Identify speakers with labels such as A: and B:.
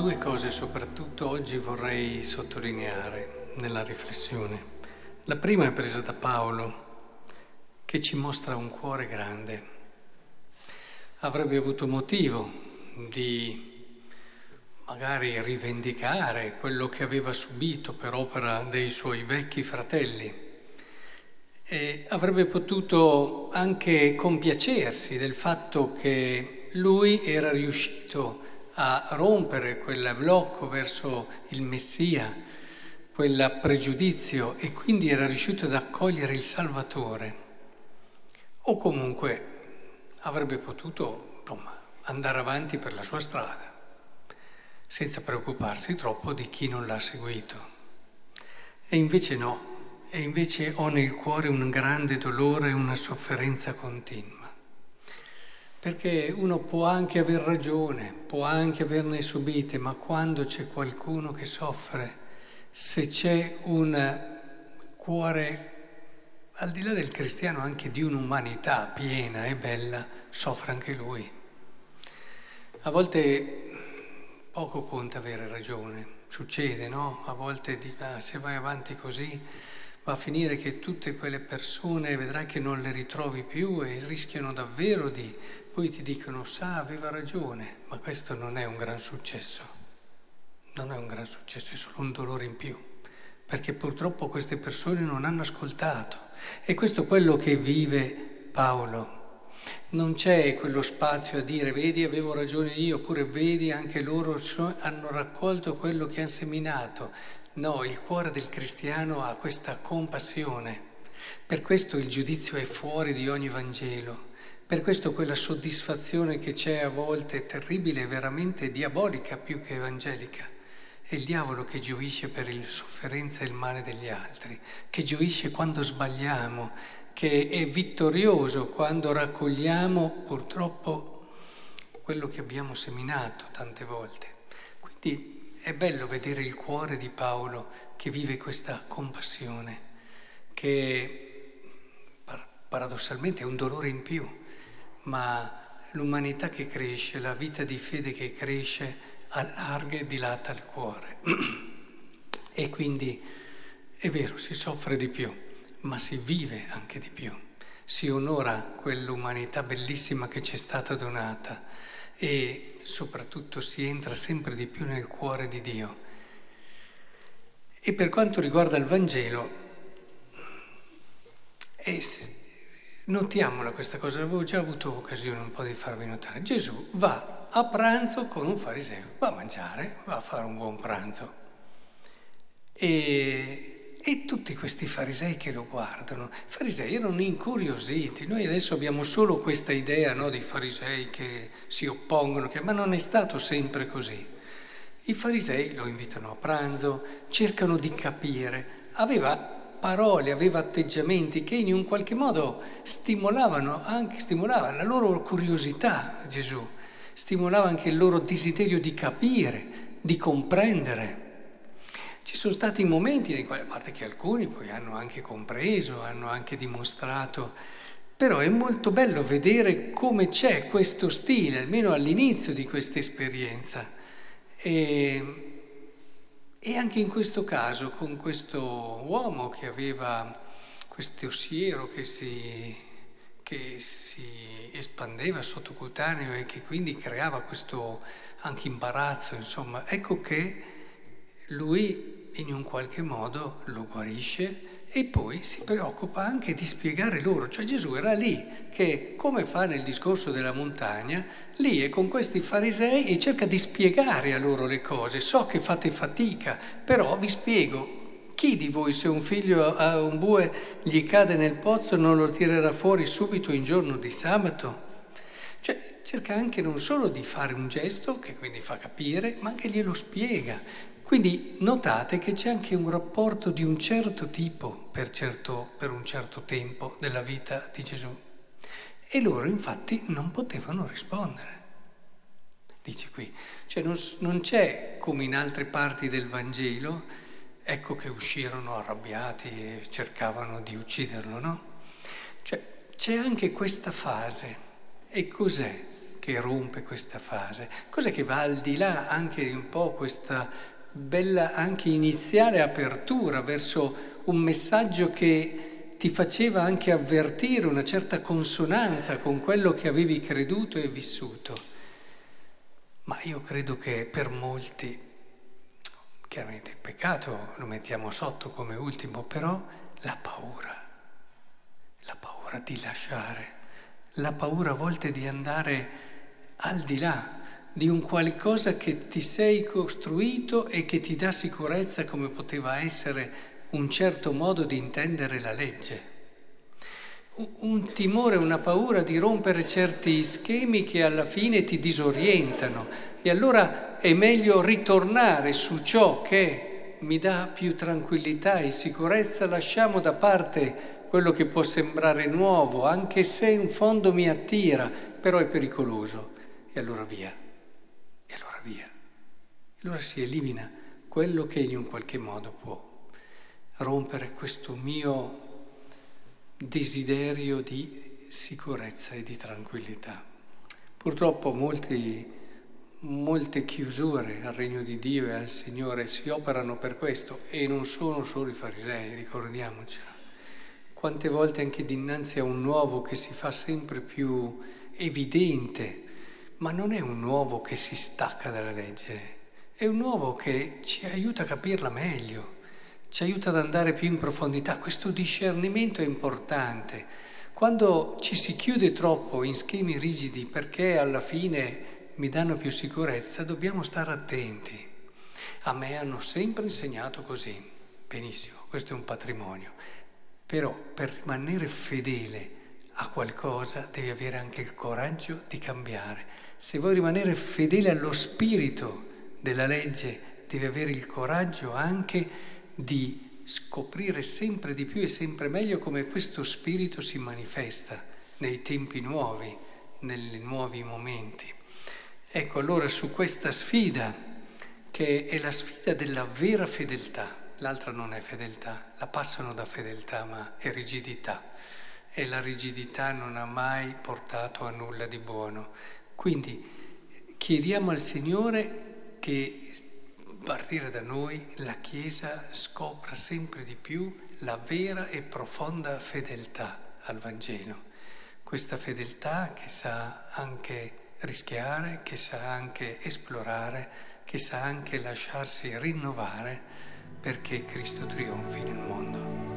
A: Due cose soprattutto oggi vorrei sottolineare nella riflessione. La prima è presa da Paolo, che ci mostra un cuore grande. Avrebbe avuto motivo di magari rivendicare quello che aveva subito per opera dei suoi vecchi fratelli. E avrebbe potuto anche compiacersi del fatto che lui era riuscito a rompere quel blocco verso il Messia, quel pregiudizio e quindi era riuscito ad accogliere il Salvatore. O comunque avrebbe potuto insomma, andare avanti per la sua strada, senza preoccuparsi troppo di chi non l'ha seguito. E invece no, e invece ho nel cuore un grande dolore e una sofferenza continua. Perché uno può anche aver ragione, può anche averne subite, ma quando c'è qualcuno che soffre, se c'è un cuore, al di là del cristiano, anche di un'umanità piena e bella, soffre anche lui. A volte poco conta avere ragione, succede, no? A volte dici, ah, se vai avanti così va a finire che tutte quelle persone vedrai che non le ritrovi più e rischiano davvero di... Poi ti dicono, sa, aveva ragione, ma questo non è un gran successo. Non è un gran successo, è solo un dolore in più, perché purtroppo queste persone non hanno ascoltato. E questo è quello che vive Paolo. Non c'è quello spazio a dire, vedi, avevo ragione io, oppure vedi, anche loro hanno raccolto quello che hanno seminato. No, il cuore del cristiano ha questa compassione. Per questo il giudizio è fuori di ogni Vangelo. Per questo quella soddisfazione che c'è a volte terribile, veramente diabolica più che evangelica. È il diavolo che gioisce per la sofferenza e il male degli altri, che gioisce quando sbagliamo, che è vittorioso quando raccogliamo purtroppo quello che abbiamo seminato tante volte. Quindi è bello vedere il cuore di Paolo che vive questa compassione, che paradossalmente è un dolore in più, ma l'umanità che cresce, la vita di fede che cresce, allarga e dilata il cuore. e quindi è vero, si soffre di più, ma si vive anche di più, si onora quell'umanità bellissima che ci è stata donata e soprattutto si entra sempre di più nel cuore di Dio. E per quanto riguarda il Vangelo, eh, notiamola questa cosa, avevo già avuto occasione un po' di farvi notare. Gesù va a pranzo con un fariseo, va a mangiare, va a fare un buon pranzo. E e tutti questi farisei che lo guardano, farisei erano incuriositi, noi adesso abbiamo solo questa idea no, dei farisei che si oppongono, che, ma non è stato sempre così. I farisei lo invitano a pranzo, cercano di capire, aveva parole, aveva atteggiamenti che in un qualche modo stimolavano anche stimolavano la loro curiosità, Gesù, stimolava anche il loro desiderio di capire, di comprendere. Ci sono stati momenti nei quali, a parte che alcuni poi hanno anche compreso, hanno anche dimostrato, però è molto bello vedere come c'è questo stile, almeno all'inizio di questa esperienza. E, e anche in questo caso, con questo uomo che aveva questo ossiero che si, che si espandeva sottocutaneo e che quindi creava questo anche imbarazzo, insomma, ecco che lui in un qualche modo lo guarisce e poi si preoccupa anche di spiegare loro, cioè Gesù era lì che, come fa nel discorso della montagna, lì è con questi farisei e cerca di spiegare a loro le cose. So che fate fatica, però vi spiego. Chi di voi se un figlio ha un bue gli cade nel pozzo non lo tirerà fuori subito in giorno di sabato? Cioè cerca anche non solo di fare un gesto che quindi fa capire, ma anche glielo spiega. Quindi notate che c'è anche un rapporto di un certo tipo per, certo, per un certo tempo della vita di Gesù. E loro infatti non potevano rispondere. Dice qui, cioè non, non c'è come in altre parti del Vangelo, ecco che uscirono arrabbiati e cercavano di ucciderlo, no? Cioè c'è anche questa fase. E cos'è che rompe questa fase, cosa che va al di là anche di un po' questa bella anche iniziale apertura verso un messaggio che ti faceva anche avvertire una certa consonanza con quello che avevi creduto e vissuto. Ma io credo che per molti, chiaramente il peccato lo mettiamo sotto come ultimo, però la paura, la paura di lasciare, la paura a volte di andare al di là di un qualcosa che ti sei costruito e che ti dà sicurezza come poteva essere un certo modo di intendere la legge. Un timore, una paura di rompere certi schemi che alla fine ti disorientano e allora è meglio ritornare su ciò che mi dà più tranquillità e sicurezza, lasciamo da parte quello che può sembrare nuovo, anche se in fondo mi attira, però è pericoloso. E allora via, via. Allora si elimina quello che in un qualche modo può rompere questo mio desiderio di sicurezza e di tranquillità. Purtroppo molti, molte chiusure al regno di Dio e al Signore si operano per questo e non sono solo i farisei, ricordiamocelo. Quante volte anche dinanzi a un nuovo che si fa sempre più evidente, ma non è un nuovo che si stacca dalla legge, è un nuovo che ci aiuta a capirla meglio ci aiuta ad andare più in profondità. Questo discernimento è importante. Quando ci si chiude troppo in schemi rigidi perché alla fine mi danno più sicurezza, dobbiamo stare attenti. A me hanno sempre insegnato così. Benissimo, questo è un patrimonio. Però per rimanere fedele a qualcosa devi avere anche il coraggio di cambiare. Se vuoi rimanere fedele allo spirito della legge, devi avere il coraggio anche di scoprire sempre di più e sempre meglio come questo spirito si manifesta nei tempi nuovi, nei nuovi momenti. Ecco allora su questa sfida, che è la sfida della vera fedeltà, l'altra non è fedeltà, la passano da fedeltà ma è rigidità e la rigidità non ha mai portato a nulla di buono. Quindi chiediamo al Signore che partire da noi la Chiesa scopra sempre di più la vera e profonda fedeltà al Vangelo. Questa fedeltà che sa anche rischiare, che sa anche esplorare, che sa anche lasciarsi rinnovare perché Cristo trionfi nel mondo.